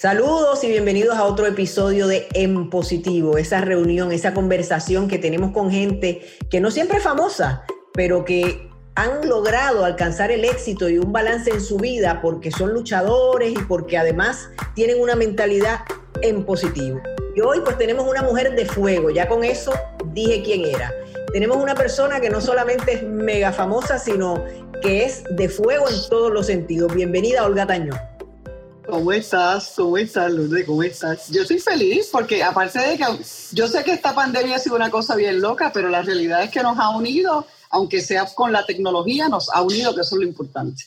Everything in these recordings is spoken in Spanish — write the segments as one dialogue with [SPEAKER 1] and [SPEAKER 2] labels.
[SPEAKER 1] Saludos y bienvenidos a otro episodio de En Positivo, esa reunión, esa conversación que tenemos con gente que no siempre es famosa, pero que han logrado alcanzar el éxito y un balance en su vida porque son luchadores y porque además tienen una mentalidad en positivo. Y hoy pues tenemos una mujer de fuego, ya con eso dije quién era. Tenemos una persona que no solamente es mega famosa, sino que es de fuego en todos los sentidos. Bienvenida Olga Tañón.
[SPEAKER 2] ¿Cómo estás? ¿Cómo estás, Lourdes? ¿Cómo estás? Yo estoy feliz porque aparte de que yo sé que esta pandemia ha sido una cosa bien loca, pero la realidad es que nos ha unido, aunque sea con la tecnología, nos ha unido, que eso es lo importante.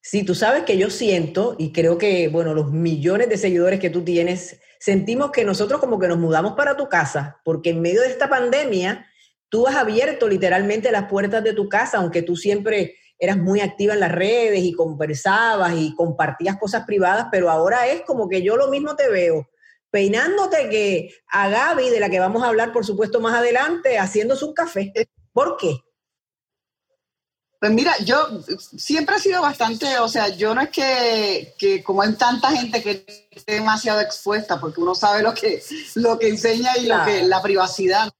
[SPEAKER 1] Sí, tú sabes que yo siento, y creo que, bueno, los millones de seguidores que tú tienes, sentimos que nosotros como que nos mudamos para tu casa, porque en medio de esta pandemia, tú has abierto literalmente las puertas de tu casa, aunque tú siempre eras muy activa en las redes y conversabas y compartías cosas privadas, pero ahora es como que yo lo mismo te veo, peinándote que a Gaby, de la que vamos a hablar por supuesto más adelante, haciéndose un café. ¿Por qué?
[SPEAKER 2] Pues mira, yo siempre he sido bastante, o sea, yo no es que, que, como hay tanta gente que esté demasiado expuesta, porque uno sabe lo que, lo que enseña y lo que, la privacidad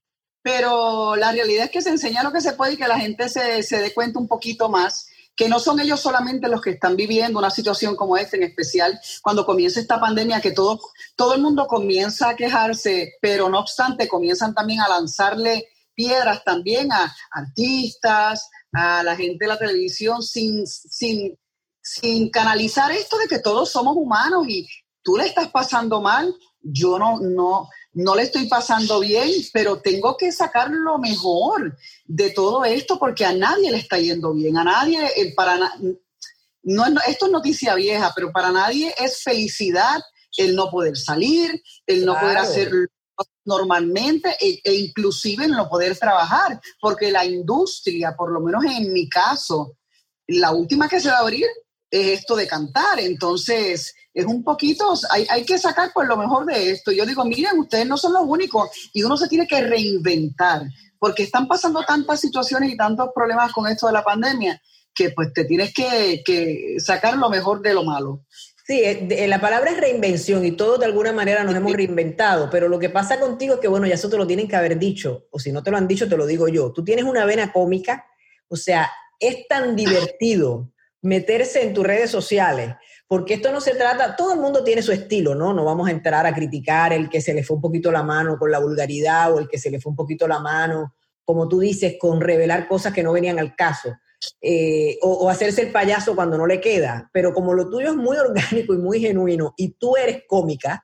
[SPEAKER 2] pero la realidad es que se enseña lo que se puede y que la gente se, se dé cuenta un poquito más que no son ellos solamente los que están viviendo una situación como esta, en especial cuando comienza esta pandemia, que todo, todo el mundo comienza a quejarse, pero no obstante comienzan también a lanzarle piedras también a artistas, a la gente de la televisión, sin, sin, sin canalizar esto de que todos somos humanos y tú le estás pasando mal, yo no, no, no le estoy pasando bien, pero tengo que sacar lo mejor de todo esto porque a nadie le está yendo bien, a nadie, eh, para no, esto es noticia vieja, pero para nadie es felicidad el no poder salir, el no poder hacer normalmente e, e, inclusive no poder trabajar, porque la industria, por lo menos en mi caso, la última que se va a abrir es esto de cantar, entonces es un poquito, hay, hay que sacar pues lo mejor de esto. Yo digo, miren, ustedes no son los únicos y uno se tiene que reinventar, porque están pasando tantas situaciones y tantos problemas con esto de la pandemia que pues te tienes que, que sacar lo mejor de lo malo.
[SPEAKER 1] Sí, eh, la palabra es reinvención y todos de alguna manera nos hemos reinventado, pero lo que pasa contigo es que, bueno, ya eso te lo tienen que haber dicho, o si no te lo han dicho, te lo digo yo. Tú tienes una vena cómica, o sea, es tan divertido meterse en tus redes sociales, porque esto no se trata, todo el mundo tiene su estilo, ¿no? No vamos a entrar a criticar el que se le fue un poquito la mano con la vulgaridad o el que se le fue un poquito la mano, como tú dices, con revelar cosas que no venían al caso. Eh, o, hacerse el payaso cuando no le queda, pero como lo tuyo es muy orgánico y muy genuino y tú eres cómica,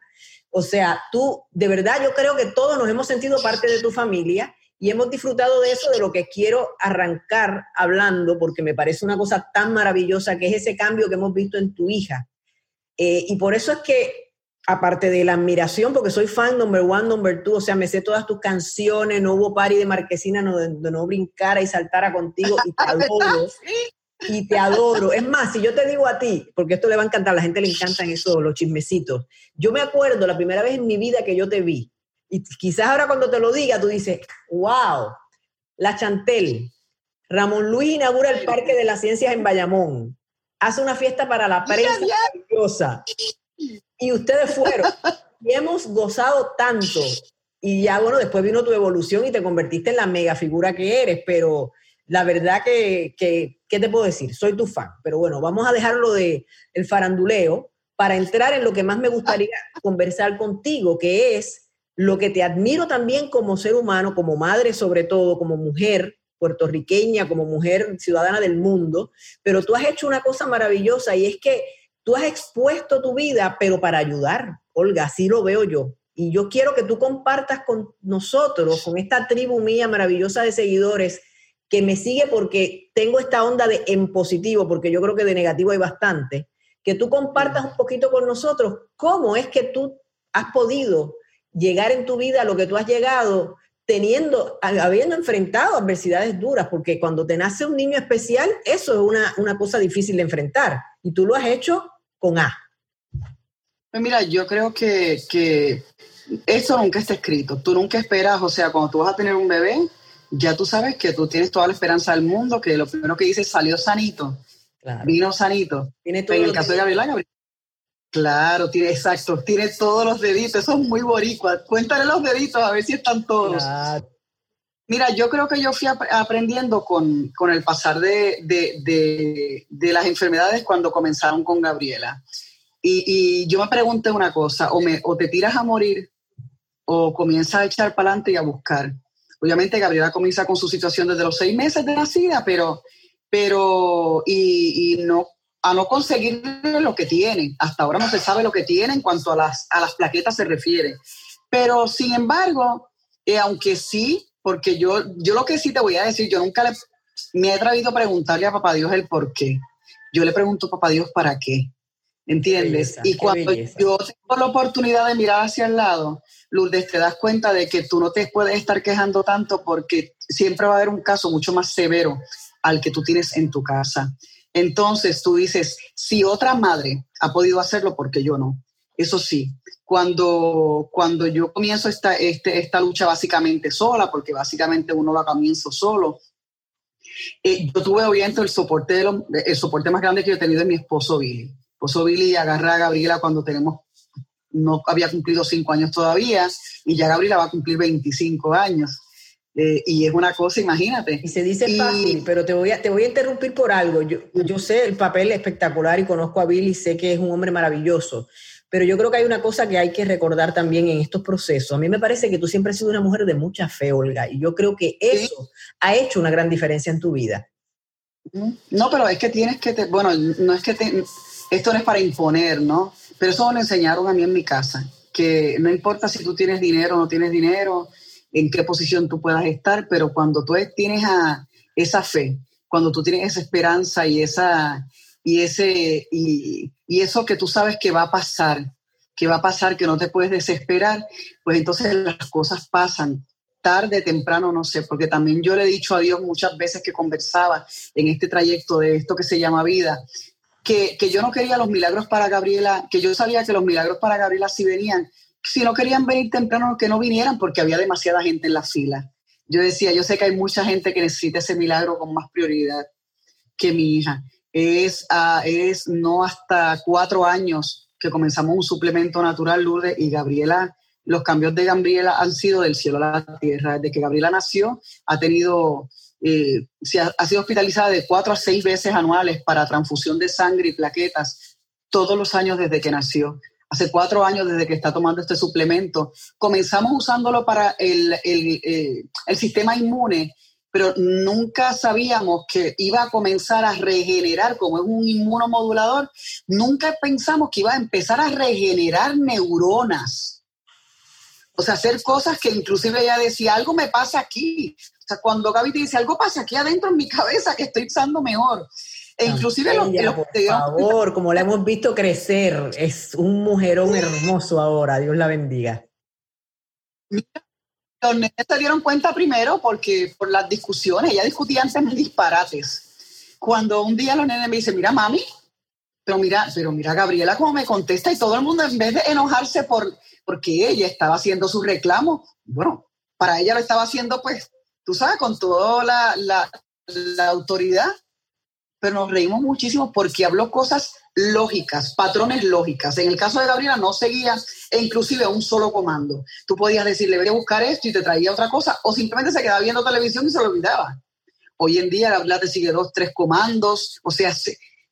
[SPEAKER 1] o sea, tú de verdad yo creo que todos nos hemos sentido parte de tu familia y hemos disfrutado de eso, de lo que quiero arrancar hablando, porque me parece una cosa tan maravillosa, que es ese cambio que hemos visto en tu hija. Eh, y por eso es que, aparte de la admiración, porque soy fan number one, number two, o sea, me sé todas tus canciones, no hubo party de Marquesina donde no, brincara y saltara contigo, y te adoro. y te adoro. Es más, si yo te digo a ti, porque esto le va a encantar, a la gente le encantan eso, los chismecitos. Yo me acuerdo la primera vez en mi vida que yo te vi, y quizás ahora cuando te lo diga, tú dices, wow, la Chantel, Ramón Luis inaugura el Parque de las Ciencias en Bayamón, hace una fiesta para la prensa maravillosa. Y ustedes fueron. y hemos gozado tanto. Y ya, bueno, después vino tu evolución y te convertiste en la mega figura que eres, pero la verdad que, que ¿qué te puedo decir? Soy tu fan. Pero bueno, vamos a dejarlo de el faranduleo para entrar en lo que más me gustaría conversar contigo, que es lo que te admiro también como ser humano, como madre sobre todo, como mujer puertorriqueña, como mujer ciudadana del mundo, pero tú has hecho una cosa maravillosa y es que tú has expuesto tu vida, pero para ayudar, Olga, así lo veo yo. Y yo quiero que tú compartas con nosotros, con esta tribu mía maravillosa de seguidores que me sigue porque tengo esta onda de en positivo, porque yo creo que de negativo hay bastante, que tú compartas un poquito con nosotros cómo es que tú has podido llegar en tu vida a lo que tú has llegado teniendo, habiendo enfrentado adversidades duras, porque cuando te nace un niño especial, eso es una, una cosa difícil de enfrentar, y tú lo has hecho con A.
[SPEAKER 2] Pues mira, yo creo que, que eso nunca está escrito. Tú nunca esperas, o sea, cuando tú vas a tener un bebé, ya tú sabes que tú tienes toda la esperanza del mundo, que lo primero que dices salió sanito, vino sanito. Tiene todo en el caso de Gabriela, Gabriela Claro, tiene, exacto, tiene todos los deditos, eso es muy boricua. Cuéntale los deditos a ver si están todos. Mira, yo creo que yo fui aprendiendo con, el pasar de, las enfermedades cuando comenzaron con Gabriela. Y, yo me pregunté una cosa, o, me, o te tiras a morir o comienzas a echar para adelante y a buscar. Obviamente Gabriela comienza con su situación desde los seis meses de nacida, pero, pero y, y no a no conseguir lo que tiene. Hasta ahora no se sabe lo que tiene en cuanto a las, a las plaquetas se refiere. Pero sin embargo, eh, aunque sí, porque yo, yo lo que sí te voy a decir, yo nunca le, me he atrevido a preguntarle a Papá Dios el por qué. Yo le pregunto a Papá Dios para qué. ¿Entiendes? y cuando yo tengo la oportunidad de mirar hacia el lado, Lourdes, te das cuenta de que tú no te puedes estar quejando tanto porque siempre va a haber un caso mucho más severo al que tú tienes en tu casa. Entonces tú dices, si otra madre ha podido hacerlo, porque yo no? Eso sí, cuando, cuando yo comienzo esta, este, esta lucha básicamente sola, porque básicamente uno la comienzo solo, eh, yo tuve obviamente el soporte, de soporte más grande que yo he tenido de mi esposo Billy. esposo Billy agarra a Gabriela cuando tenemos, no había cumplido cinco años todavía, y ya Gabriela va a cumplir 25 años. Eh, y es una cosa, imagínate.
[SPEAKER 1] Y se dice fácil, pero te voy, a, te voy a interrumpir por algo. Yo, yo sé el papel espectacular y conozco a Billy, sé que es un hombre maravilloso, pero yo creo que hay una cosa que hay que recordar también en estos procesos. A mí me parece que tú siempre has sido una mujer de mucha fe, Olga, y yo creo que eso ha hecho una gran diferencia en tu vida.
[SPEAKER 2] No, pero es que tienes que, bueno, no es que te, esto no es para imponer, ¿no? Pero eso me lo enseñaron a mí en mi casa, que no importa si tú tienes dinero o no tienes dinero, en qué posición tú puedas estar, pero cuando tú tienes esa fe, cuando tú tienes esa esperanza y, esa, y, ese, y, eso que tú sabes que va a pasar, que va a pasar, que no te puedes desesperar, pues entonces las cosas pasan. Tarde, temprano, no sé, porque también yo le he dicho a Dios muchas veces que conversaba en este trayecto de esto que se llama vida, que, que yo no quería los milagros para Gabriela, que yo sabía que los milagros para Gabriela sí venían, si no querían venir temprano, que no vinieran porque había demasiada gente en la fila. Yo decía, yo sé que hay mucha gente que necesita ese milagro con más prioridad que mi hija. Es, uh, es no hasta cuatro años que comenzamos un suplemento natural, Lourdes, y Gabriela, los cambios de Gabriela han sido del cielo a la tierra. Desde que Gabriela nació, ha tenido, eh, ha, ha sido hospitalizada de cuatro a seis veces anuales para transfusión de sangre y plaquetas todos los años desde que nació hace cuatro años desde que está tomando este suplemento. Comenzamos usándolo para el, eh, el, sistema inmune, pero nunca sabíamos que iba a comenzar a regenerar, como es un inmunomodulador, nunca pensamos que iba a empezar a regenerar neuronas. O sea, hacer cosas que inclusive ella decía, algo me pasa aquí. O sea, cuando Gaby te dice, algo pasa aquí adentro en mi cabeza que estoy usando mejor. E inclusive
[SPEAKER 1] los, por favor, como la hemos visto crecer, es un mujerón hermoso ahora, Dios la bendiga.
[SPEAKER 2] Los nenes se dieron cuenta primero porque por las discusiones, ella discutía antes disparates. Cuando un día los nenes me dicen, mira mami, pero mira, pero mira Gabriela cómo me contesta y todo el mundo en vez de enojarse por porque ella estaba haciendo su reclamo, bueno, para ella lo estaba haciendo pues, tú sabes, con toda la, la, la autoridad pero nos reímos muchísimo porque habló cosas lógicas, patrones lógicas. En el caso de Gabriela no seguía e inclusive un solo comando. Tú podías decirle, voy a buscar esto y te traía otra cosa, o simplemente se quedaba viendo televisión y se lo olvidaba. Hoy en día Gabriela te sigue dos, tres comandos, o sea,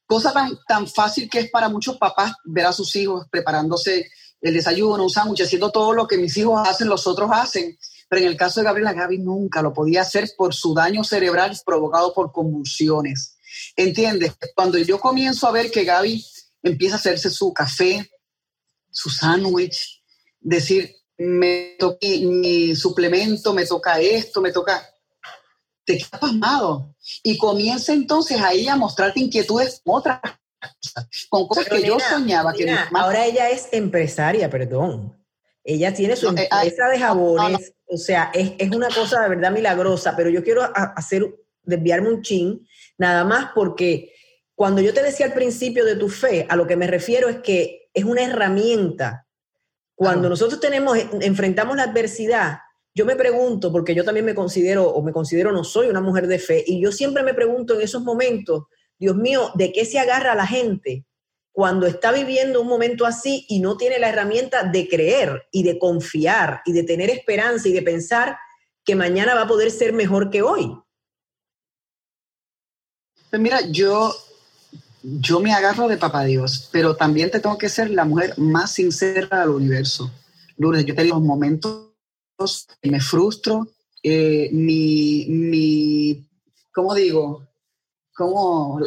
[SPEAKER 2] cosa tan, tan fácil que es para muchos papás ver a sus hijos preparándose el desayuno, un sándwich, haciendo todo lo que mis hijos hacen, los otros hacen. Pero en el caso de Gabriela, Gaby nunca lo podía hacer por su daño cerebral provocado por convulsiones ¿Entiendes? Cuando yo comienzo a ver que Gaby empieza a hacerse su café, su sándwich, decir, me toca mi suplemento, me toca esto, me toca... Te quedas pasmado. Y comienza entonces ahí a mostrarte inquietudes con otras con cosas que yo soñaba. que
[SPEAKER 1] ahora ella es empresaria, perdón. Ella tiene su eh, empresa de jabones, o sea, es, es, una cosa de verdad milagrosa, pero yo quiero hacer, desviarme un chin nada más porque cuando yo te decía al principio de tu fe, a lo que me refiero es que es una herramienta. Cuando nosotros tenemos, enfrentamos la adversidad, yo me pregunto, porque yo también me considero, o me considero no soy una mujer de fe, y yo siempre me pregunto en esos momentos, Dios mío, ¿de qué se agarra la gente cuando está viviendo un momento así y no tiene la herramienta de creer y de confiar y de tener esperanza y de pensar que mañana va a poder ser mejor que hoy?
[SPEAKER 2] Pues mira, yo, yo me agarro de papá Dios, pero también te tengo que ser la mujer más sincera del universo. Lourdes, yo tengo momentos que me frustro, eh, mi, mi, ¿cómo digo? Como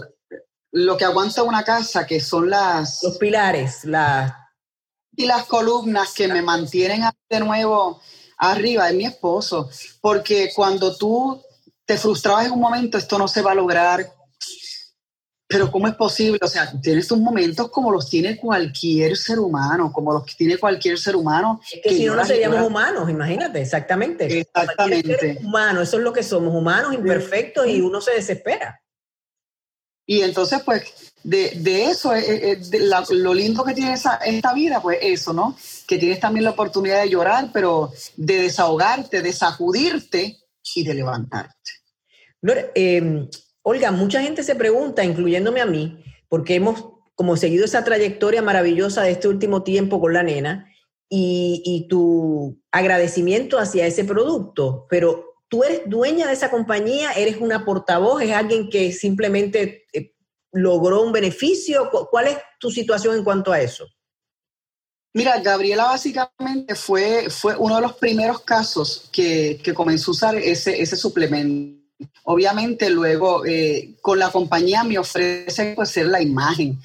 [SPEAKER 2] lo que aguanta una casa, que son las...
[SPEAKER 1] Los pilares, las...
[SPEAKER 2] Y las columnas que me mantienen de nuevo arriba, de mi esposo. Porque cuando tú te frustrabas en un momento, esto no se va a lograr, pero ¿cómo es posible? O sea, tienes tus momentos como los tiene cualquier ser humano, como los que tiene cualquier ser humano.
[SPEAKER 1] Es que, si no, no seríamos humanos, imagínate, exactamente.
[SPEAKER 2] Exactamente.
[SPEAKER 1] Humano, eso es lo que somos, humanos, imperfectos, y uno se desespera.
[SPEAKER 2] Y entonces, pues, de, de eso, es, lo lindo que tiene esa, esta vida, pues eso, ¿no? Que tienes también la oportunidad de llorar, pero de desahogarte, de sacudirte y de levantarte.
[SPEAKER 1] eh, Olga, mucha gente se pregunta, incluyéndome a mí, porque hemos como seguido esa trayectoria maravillosa de este último tiempo con la nena y, tu agradecimiento hacia ese producto, pero tú eres dueña de esa compañía, eres una portavoz, es alguien que simplemente eh, logró un beneficio. ¿Cuál es tu situación en cuanto a eso?
[SPEAKER 2] Mira, Gabriela básicamente fue, fue uno de los primeros casos que, que comenzó a usar ese, ese suplemento Obviamente luego eh, con la compañía me ofrece pues ser la imagen.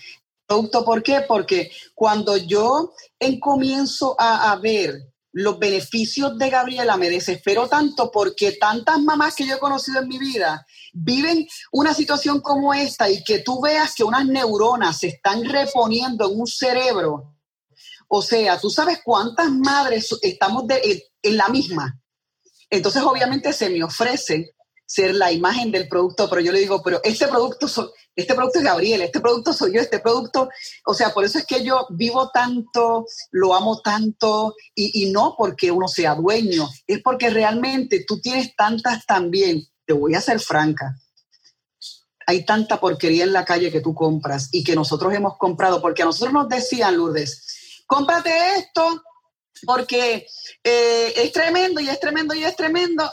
[SPEAKER 2] Producto, ¿por qué? Porque cuando yo comienzo a, a ver los beneficios de Gabriela, me desespero tanto porque tantas mamás que yo he conocido en mi vida viven una situación como esta y que tú veas que unas neuronas se están reponiendo en un cerebro. O sea, tú sabes cuántas madres estamos de, en la misma. Entonces, obviamente, se me ofrece ser la imagen del producto, pero yo le digo, pero este producto, este producto es Gabriel, este producto soy yo, este producto, o sea, por eso es que yo vivo tanto, lo amo tanto, y, y no porque uno sea dueño, es porque realmente tú tienes tantas también, te voy a ser franca, hay tanta porquería en la calle que tú compras y que nosotros hemos comprado, porque a nosotros nos decían, Lourdes, cómprate esto porque eh, es tremendo y es tremendo y es tremendo,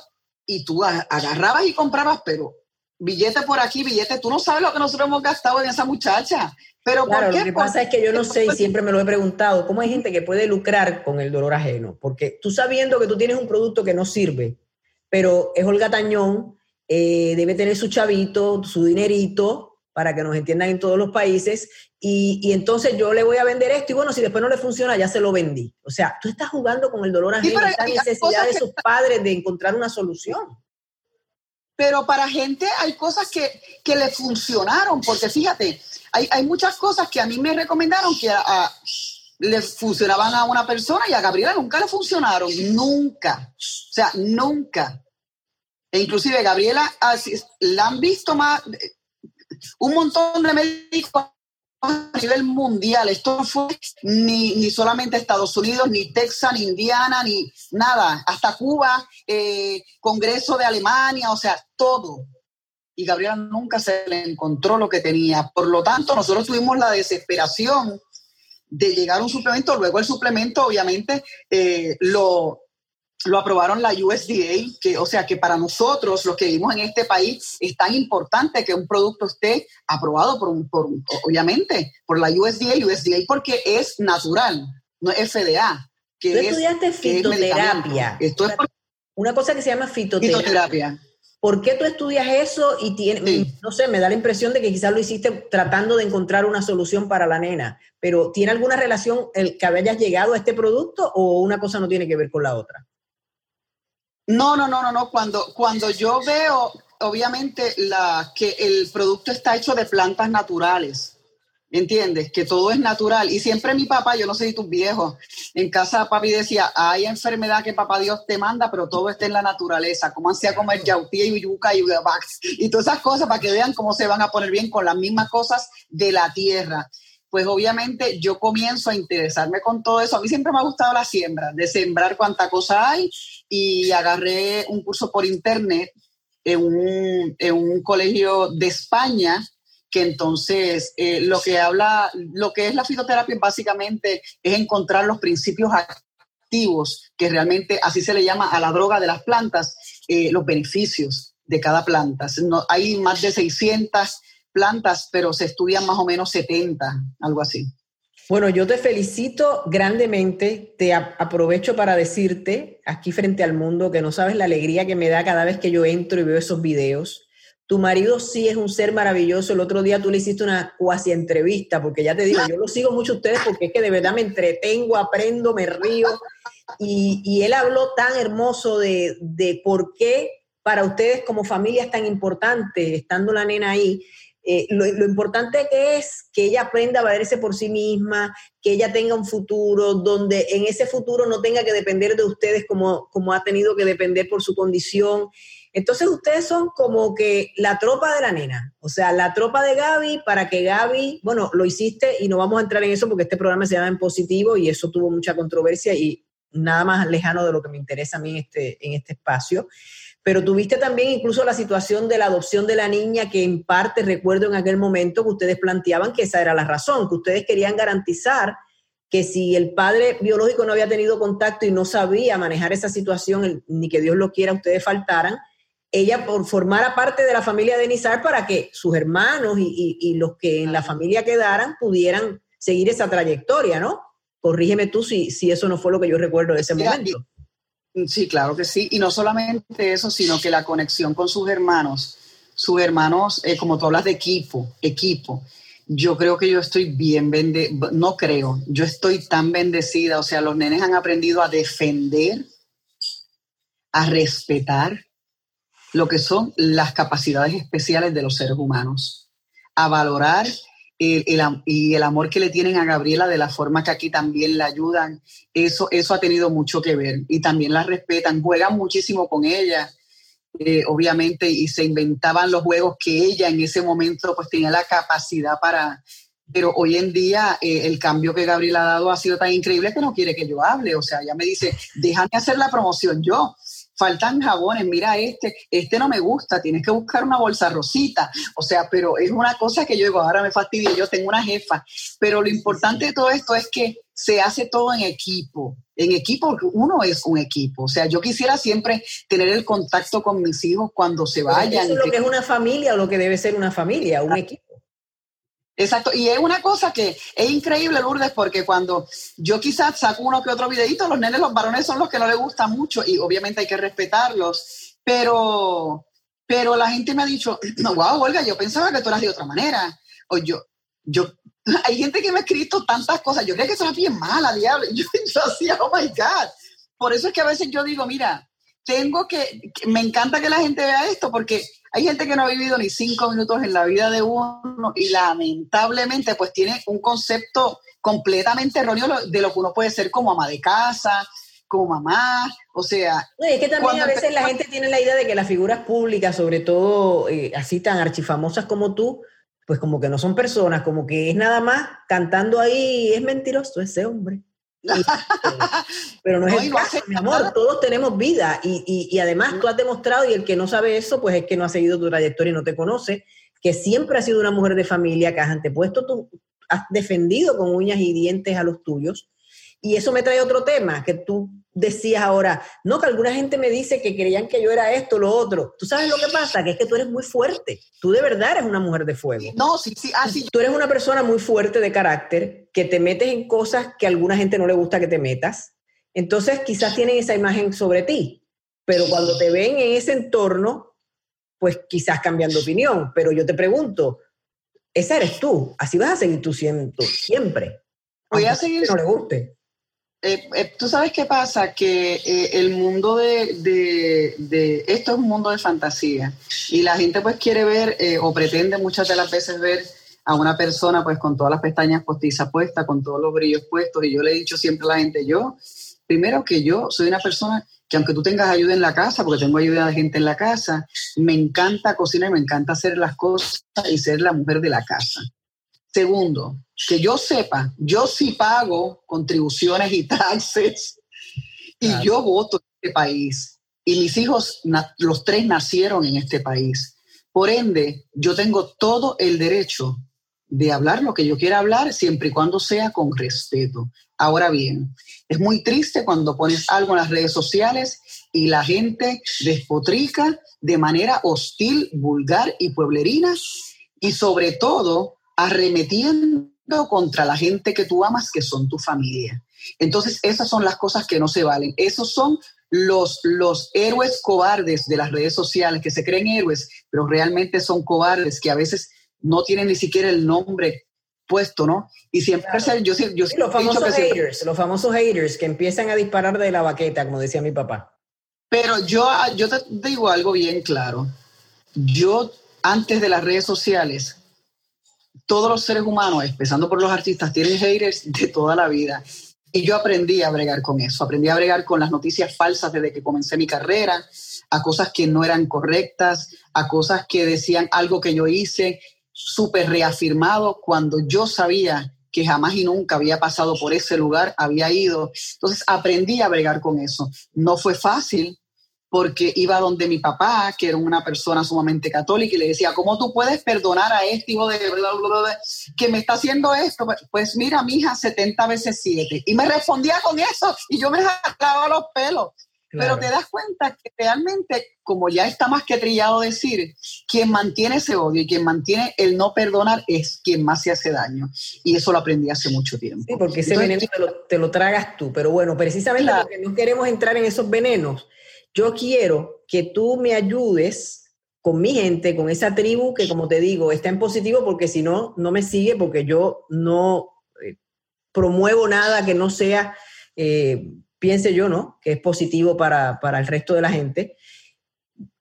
[SPEAKER 2] y tú agarrabas y comprabas, pero billete por aquí, billete, tú no sabes lo que nosotros hemos gastado en esa muchacha. Pero
[SPEAKER 1] claro, lo que pasa es que yo no sé y siempre me lo he preguntado, ¿cómo hay gente que puede lucrar con el dolor ajeno? Porque tú sabiendo que tú tienes un producto que no sirve, pero es Olga Tañón, eh, debe tener su chavito, su dinerito, para que nos entiendan en todos los países, y, entonces yo le voy a vender esto, y bueno, si después no le funciona, ya se lo vendí. O sea, tú estás jugando con el dolor ajeno, la necesidad de sus padres de encontrar una solución.
[SPEAKER 2] Pero para gente hay cosas que, que le funcionaron, porque fíjate, hay, hay, muchas cosas que a mí me recomendaron que le funcionaban a una persona y a Gabriela nunca le funcionaron, nunca. O sea, nunca. E inclusive Gabriela la han visto más, un montón de médicos a nivel mundial. Esto fue ni, ni, solamente Estados Unidos, ni Texas, ni Indiana, ni nada. Hasta Cuba, eh, Congreso de Alemania, o sea, todo. Y Gabriela nunca se le encontró lo que tenía. Por lo tanto, nosotros tuvimos la desesperación de llegar a un suplemento. Luego el suplemento, obviamente, eh, lo, lo aprobaron la USDA, que, o sea que para nosotros, los que vivimos en este país, es tan importante que un producto esté aprobado por, un, por obviamente, por la USDA, USDA porque es natural, no es FDA.
[SPEAKER 1] Que Tú estudiaste fitoterapia. Esto es una cosa que se llama fitoterapia. ¿Por qué tú estudias eso y tiene, no sé, me da la impresión de que quizás lo hiciste tratando de encontrar una solución para la nena, pero ¿tiene alguna relación el que hayas llegado a este producto o una cosa no tiene que ver con la otra?
[SPEAKER 2] No, no, no, no, no. Cuando, cuando yo veo, obviamente, la, que el producto está hecho de plantas naturales, ¿entiendes? Que todo es natural. Y siempre mi papá, yo no sé si tus viejos, en casa papi decía, hay enfermedad que papá Dios te manda, pero todo está en la naturaleza. Como hacía comer yautía y yuca y ugabax y todas esas cosas para que vean cómo se van a poner bien con las mismas cosas de la tierra pues obviamente yo comienzo a interesarme con todo eso. A mí siempre me ha gustado la siembra, de sembrar cuánta cosa hay y agarré un curso por internet en un, en un colegio de España que entonces eh, lo que habla, lo que es la fitoterapia básicamente es encontrar los principios activos, que realmente así se le llama a la droga de las plantas, eh, los beneficios de cada planta. No, hay más de 600 plantas, pero se estudian más o menos 70, algo así.
[SPEAKER 1] Bueno, yo te felicito grandemente, te aprovecho para decirte aquí frente al mundo que no sabes la alegría que me da cada vez que yo entro y veo esos videos. Tu marido sí es un ser maravilloso. El otro día tú le hiciste una cuasi entrevista, porque ya te digo, yo lo sigo mucho a ustedes porque es que de verdad me entretengo, aprendo, me río. Y, él habló tan hermoso de, de por qué para ustedes como familia es tan importante, estando la nena ahí, eh, lo, importante es que ella aprenda a valerse por sí misma, que ella tenga un futuro donde en ese futuro no tenga que depender de ustedes como, como ha tenido que depender por su condición. Entonces ustedes son como que la tropa de la nena, o sea, la tropa de Gaby para que Gaby, bueno, lo hiciste y no vamos a entrar en eso porque este programa se llama En Positivo y eso tuvo mucha controversia y nada más lejano de lo que me interesa a mí en este, en este espacio. Pero tuviste también incluso la situación de la adopción de la niña, que en parte recuerdo en aquel momento que ustedes planteaban que esa era la razón, que ustedes querían garantizar que si el padre biológico no había tenido contacto y no sabía manejar esa situación, ni que Dios lo quiera, ustedes faltaran, ella por, formara parte de la familia de Nizar para que sus hermanos y, los que en la familia quedaran pudieran seguir esa trayectoria, ¿no? Corrígeme tú si, si eso no fue lo que yo recuerdo de ese momento.
[SPEAKER 2] Sí, claro que sí. Y no solamente eso, sino que la conexión con sus hermanos, sus hermanos, eh, como tú hablas de equipo, equipo. Yo creo que yo estoy bien bendecida, no creo, yo estoy tan bendecida, o sea, los nenes han aprendido a defender, a respetar lo que son las capacidades especiales de los seres humanos, a valorar y el amor que le tienen a Gabriela de la forma que aquí también la ayudan, eso, eso ha tenido mucho que ver. Y también la respetan, juegan muchísimo con ella, eh, obviamente, y se inventaban los juegos que ella en ese momento pues tenía la capacidad para... Pero hoy en día eh, el cambio que Gabriela ha dado ha sido tan increíble que no quiere que yo hable. O sea, ella me dice, déjame hacer la promoción yo faltan jabones, mira este, este no me gusta, tienes que buscar una bolsa rosita. O sea, pero es una cosa que yo digo, ahora me fastidia, yo tengo una jefa. Pero lo importante de todo esto es que se hace todo en equipo. En equipo, uno es un equipo. O sea, yo quisiera siempre tener el contacto con mis hijos cuando se vayan.
[SPEAKER 1] Eso es lo que es una familia o lo que debe ser una familia, un equipo.
[SPEAKER 2] Exacto, y es una cosa que es increíble, Lourdes, porque cuando yo quizás saco uno que otro videito, los nenes, los varones son los que no les gustan mucho y obviamente hay que respetarlos, pero, pero la gente me ha dicho, no, wow, Olga, yo pensaba que tú eras de otra manera, o yo, yo, hay gente que me ha escrito tantas cosas, yo creo que eso bien mala, diablo, yo, yo hacía, oh my God, por eso es que a veces yo digo, mira, tengo que, me encanta que la gente vea esto porque hay gente que no ha vivido ni cinco minutos en la vida de uno y lamentablemente pues tiene un concepto completamente erróneo de lo que uno puede ser como ama de casa, como mamá, o sea...
[SPEAKER 1] es que también a veces la gente tiene la idea de que las figuras públicas, sobre todo eh, así tan archifamosas como tú, pues como que no son personas, como que es nada más cantando ahí, es mentiroso ese hombre. pero no es el caso, mi amor, todos tenemos vida y, y, además tú has demostrado y el que no sabe eso, pues es que no ha seguido tu trayectoria y no te conoce, que siempre has sido una mujer de familia, que has antepuesto, tú has defendido con uñas y dientes a los tuyos. Y eso me trae otro tema, que tú decías ahora, no, que alguna gente me dice que creían que yo era esto, lo otro. ¿Tú sabes lo que pasa? Que es que tú eres muy fuerte. Tú de verdad eres una mujer de fuego.
[SPEAKER 2] No, sí, sí, así.
[SPEAKER 1] Ah, tú eres una persona muy fuerte de carácter, que te metes en cosas que a alguna gente no le gusta que te metas. Entonces quizás tienen esa imagen sobre ti, pero cuando te ven en ese entorno, pues quizás cambian de opinión. Pero yo te pregunto, esa eres tú, así vas a seguir tú siendo siempre.
[SPEAKER 2] Voy a seguir.
[SPEAKER 1] No le guste.
[SPEAKER 2] Eh, eh, Tú sabes qué pasa, que eh, el mundo de, de, esto es un mundo de fantasía. Y la gente pues quiere ver o pretende muchas de las veces ver a una persona pues con todas las pestañas postizas puestas, con todos los brillos puestos. Y yo le he dicho siempre a la gente, yo, primero que yo soy una persona que aunque tú tengas ayuda en la casa, porque tengo ayuda de gente en la casa, me encanta cocinar, me encanta hacer las cosas y ser la mujer de la casa. Segundo, que yo sepa, yo sí pago contribuciones y taxes y yo voto en este país. Y mis hijos, los tres nacieron en este país. Por ende, yo tengo todo el derecho de hablar lo que yo quiera hablar siempre y cuando sea con respeto. Ahora bien, es muy triste cuando pones algo en las redes sociales y la gente despotrica de manera hostil, vulgar y pueblerina y sobre todo arremetiendo contra la gente que tú amas, que son tu familia. Entonces, esas son las cosas que no se valen. Esos son los, los héroes cobardes de las redes sociales, que se creen héroes, pero realmente son cobardes, que a veces no tienen ni siquiera el nombre puesto, ¿no? Y siempre yo, yo,
[SPEAKER 1] los famosos haters, los famosos haters que empiezan a disparar de la baqueta, como decía mi papá.
[SPEAKER 2] Pero yo, yo te digo algo bien claro. Yo, antes de las redes sociales, todos los seres humanos, empezando por los artistas, tienen haters de toda la vida. Y yo aprendí a bregar con eso, aprendí a bregar con las noticias falsas desde que comencé mi carrera, a cosas que no eran correctas, a cosas que decían algo que yo hice, súper reafirmado cuando yo sabía que jamás y nunca había pasado por ese lugar, había ido. Entonces aprendí a bregar con eso. No fue fácil, porque iba donde mi papá, que era una persona sumamente católica, y le decía, ¿cómo tú puedes perdonar a este hijo de que me está haciendo esto? Pues mira, mi hija, 70 veces 7. Y me respondía con eso, y yo me jalaba los pelos. Pero te das cuenta que realmente, como ya está más que trillado decir, quien mantiene ese odio y quien mantiene el no perdonar es quien más se hace daño. Y eso lo aprendí hace mucho tiempo.
[SPEAKER 1] Sí, porque ese veneno te lo, tragas tú. Pero bueno, precisamente porque no queremos entrar en esos venenos, yo quiero que tú me ayudes con mi gente, con esa tribu que, como te digo, está en positivo porque si no, no me sigue porque yo no eh, promuevo nada que no sea, eh, piense yo, ¿no? Que es positivo para, para el resto de la gente.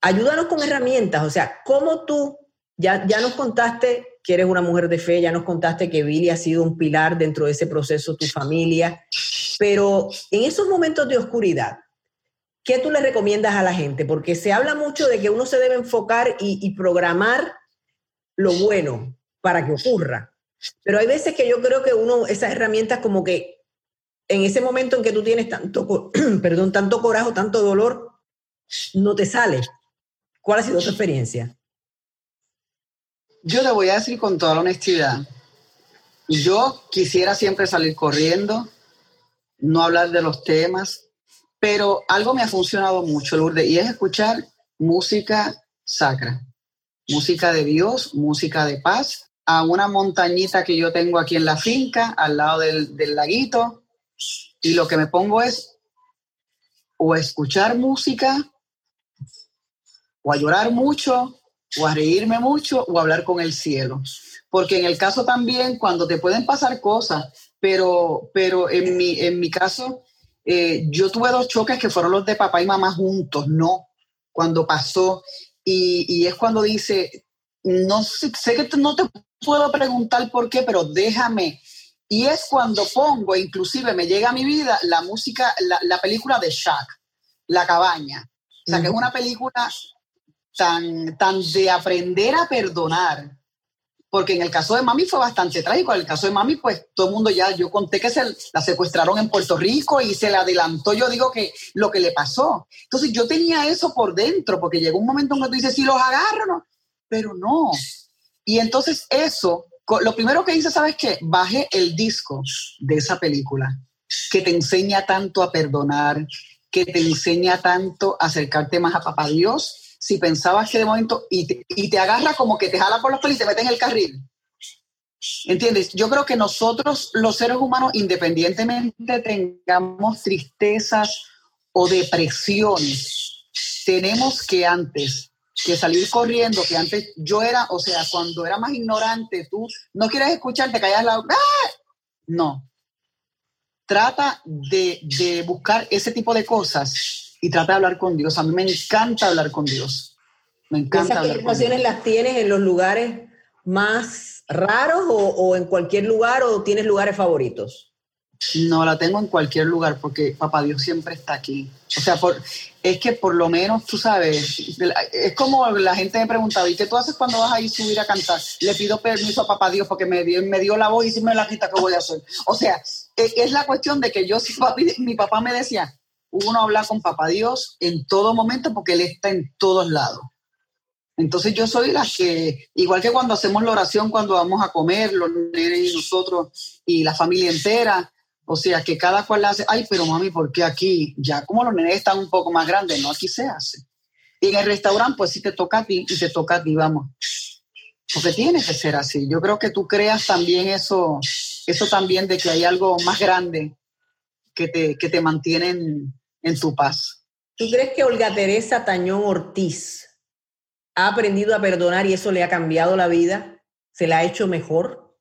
[SPEAKER 1] Ayúdanos con herramientas, o sea, ¿cómo tú, ya, ya nos contaste que eres una mujer de fe, ya nos contaste que Billy ha sido un pilar dentro de ese proceso, tu familia, pero en esos momentos de oscuridad, ¿qué tú le recomiendas a la gente? Porque se habla mucho de que uno se debe enfocar y, programar lo bueno para que ocurra. Pero hay veces que yo creo que uno, esas herramientas como que en ese momento en que tú tienes tanto, perdón, tanto coraje, tanto dolor, no te sale. ¿Cuál ha sido tu experiencia?
[SPEAKER 2] Yo te voy a decir con toda la honestidad, yo quisiera siempre salir corriendo, no hablar de los temas, pero algo me ha funcionado mucho, Lourdes, y es escuchar música sacra, música de Dios, música de paz, a una montañita que yo tengo aquí en la finca, al lado del, laguito, y lo que me pongo es o escuchar música, o a llorar mucho, o a reírme mucho, o a hablar con el cielo. Porque en el caso también, cuando te pueden pasar cosas, pero, pero en, mi, en mi caso, eh, yo tuve dos choques que fueron los de papá y mamá juntos, no, cuando pasó. Y, es cuando dice, no sé, sé que no te puedo preguntar por qué, pero déjame. Y es cuando pongo, inclusive me llega a mi vida la música, la, película de Shaq, La cabaña. O sea, que es una película tan, tan de aprender a perdonar, porque en el caso de Mami fue bastante trágico. En el caso de Mami, pues todo el mundo ya, yo conté que se la secuestraron en Puerto Rico y se le adelantó, yo digo que lo que le pasó. Entonces yo tenía eso por dentro, porque llegó un momento en que tú dices, si los agarro, pero no. Y entonces eso, lo primero que hice, ¿sabes qué? Bajé el disco de esa película, que te enseña tanto a perdonar, que te enseña tanto a acercarte más a Papá Dios si pensabas que de momento, y te, y te agarra como que te jala por los pelos y te mete en el carril. ¿Entiendes? Yo creo que nosotros, los seres humanos, independientemente tengamos tristezas o depresiones, tenemos que antes que salir corriendo, que antes yo era, o sea, cuando era más ignorante, tú no quieres escuchar, te callas la... ¡Ah! No. Trata de, de buscar ese tipo de cosas y trata de hablar con Dios. A mí me encanta hablar con Dios. Me encanta
[SPEAKER 1] ¿Esas hablar las tienes en los lugares más raros o, en cualquier lugar o tienes lugares favoritos?
[SPEAKER 2] No, la tengo en cualquier lugar porque Papá Dios siempre está aquí. O sea, por, es que por lo menos, tú sabes, es como la gente me preguntaba, ¿y qué tú haces cuando vas a ir subir a cantar? Le pido permiso a Papá Dios porque me dio, me dio la voz y si me la quita, ¿qué voy a hacer? O sea, es, es la cuestión de que yo, si mi papá me decía, uno habla con Papá Dios en todo momento porque Él está en todos lados. Entonces yo soy la que, igual que cuando hacemos la oración, cuando vamos a comer, los nenes y nosotros y la familia entera, o sea, que cada cual hace, ay, pero mami, ¿por qué aquí? Ya como los nenes están un poco más grandes, no, aquí se hace. Y en el restaurante, pues sí te toca a ti y te toca a ti, vamos. Porque tiene que ser así. Yo creo que tú creas también eso, eso también de que hay algo más grande que te, que te mantiene en, tu paz.
[SPEAKER 1] ¿Tú crees que Olga Teresa Tañón Ortiz ha aprendido a perdonar y eso le ha cambiado la vida? ¿Se la ha hecho mejor?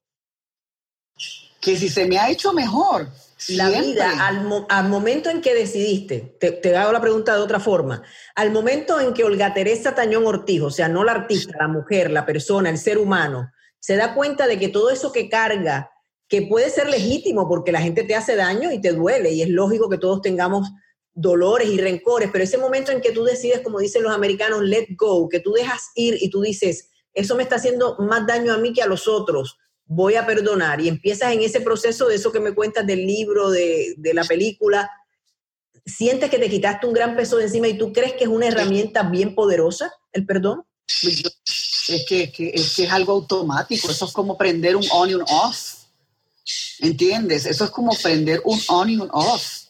[SPEAKER 2] Que si se me ha hecho mejor.
[SPEAKER 1] La vida, al, momento en que decidiste, te, hago la pregunta de otra forma, al momento en que Olga Teresa Tañón Ortiz, o sea, no la artista, la mujer, la persona, el ser humano, se da cuenta de que todo eso que carga, que puede ser legítimo porque la gente te hace daño y te duele, y es lógico que todos tengamos dolores y rencores, pero ese momento en que tú decides, como dicen los americanos, let go, que tú dejas ir y tú dices, eso me está haciendo más daño a mí que a los otros, voy a perdonar. Y empiezas en ese proceso de eso que me cuentas del libro, de, la película, sientes que te quitaste un gran peso de encima y tú crees que es una herramienta bien poderosa, el perdón.
[SPEAKER 2] Es que, es que es algo automático, eso es como prender un on y un off. ¿Entiendes? Eso es como prender un on y un off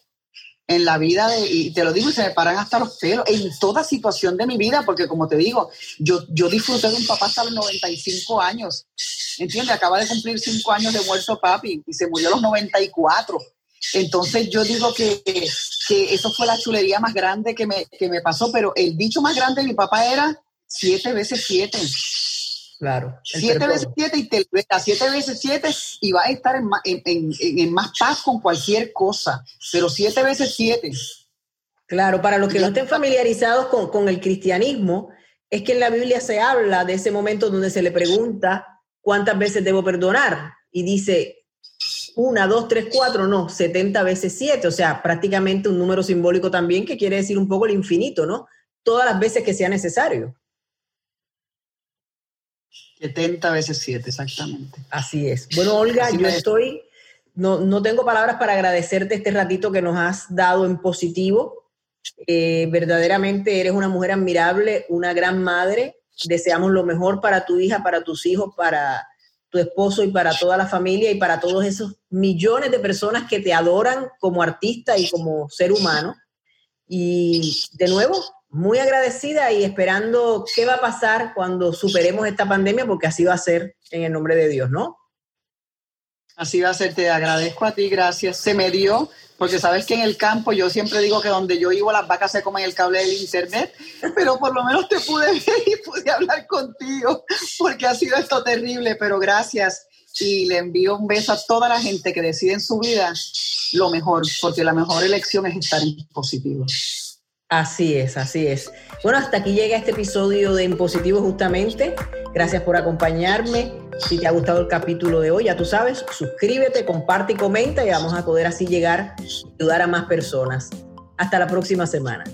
[SPEAKER 2] en la vida de, y te lo digo y se me paran hasta los pelos, en toda situación de mi vida, porque como te digo, yo, yo disfruté de un papá hasta los 95 años, ¿entiendes? Acaba de cumplir 5 años de muerto papi y se murió a los 94. Entonces yo digo que, que eso fue la chulería más grande que me, que me pasó, pero el dicho más grande de mi papá era siete veces siete.
[SPEAKER 1] Claro.
[SPEAKER 2] Siete veces siete y te a siete veces siete y va a estar en, en, en, más paz con cualquier cosa, pero siete veces siete.
[SPEAKER 1] Claro, para los que no estén familiarizados con, con el cristianismo, es que en la Biblia se habla de ese momento donde se le pregunta cuántas veces debo perdonar y dice una, dos, tres, cuatro, no, setenta veces siete, o sea, prácticamente un número simbólico también que quiere decir un poco el infinito, ¿no? Todas las veces que sea necesario.
[SPEAKER 2] 70 veces 7, exactamente.
[SPEAKER 1] Así es. Bueno, Olga, yo estoy, no, no, tengo palabras para agradecerte este ratito que nos has dado en positivo. Eh, verdaderamente eres una mujer admirable, una gran madre. Deseamos lo mejor para tu hija, para tus hijos, para tu esposo y para toda la familia y para todos esos millones de personas que te adoran como artista y como ser humano. Y de nuevo, muy agradecida y esperando qué va a pasar cuando superemos esta pandemia, porque así va a ser en el nombre de Dios, ¿no?
[SPEAKER 2] Así va a ser, te agradezco a ti, gracias. Se me dio, porque sabes que en el campo yo siempre digo que donde yo vivo las vacas se comen el cable del internet, pero por lo menos te pude ver y pude hablar contigo, porque ha sido esto terrible, pero gracias. Y le envío un beso a toda la gente que decide en su vida lo mejor, porque la mejor elección es estar en positivo.
[SPEAKER 1] Así es, así es. Bueno, hasta aquí llega este episodio de Impositivo justamente. Gracias por acompañarme. Si te ha gustado el capítulo de hoy, ya tú sabes, suscríbete, comparte y comenta y vamos a poder así llegar ayudar a más personas. Hasta la próxima semana.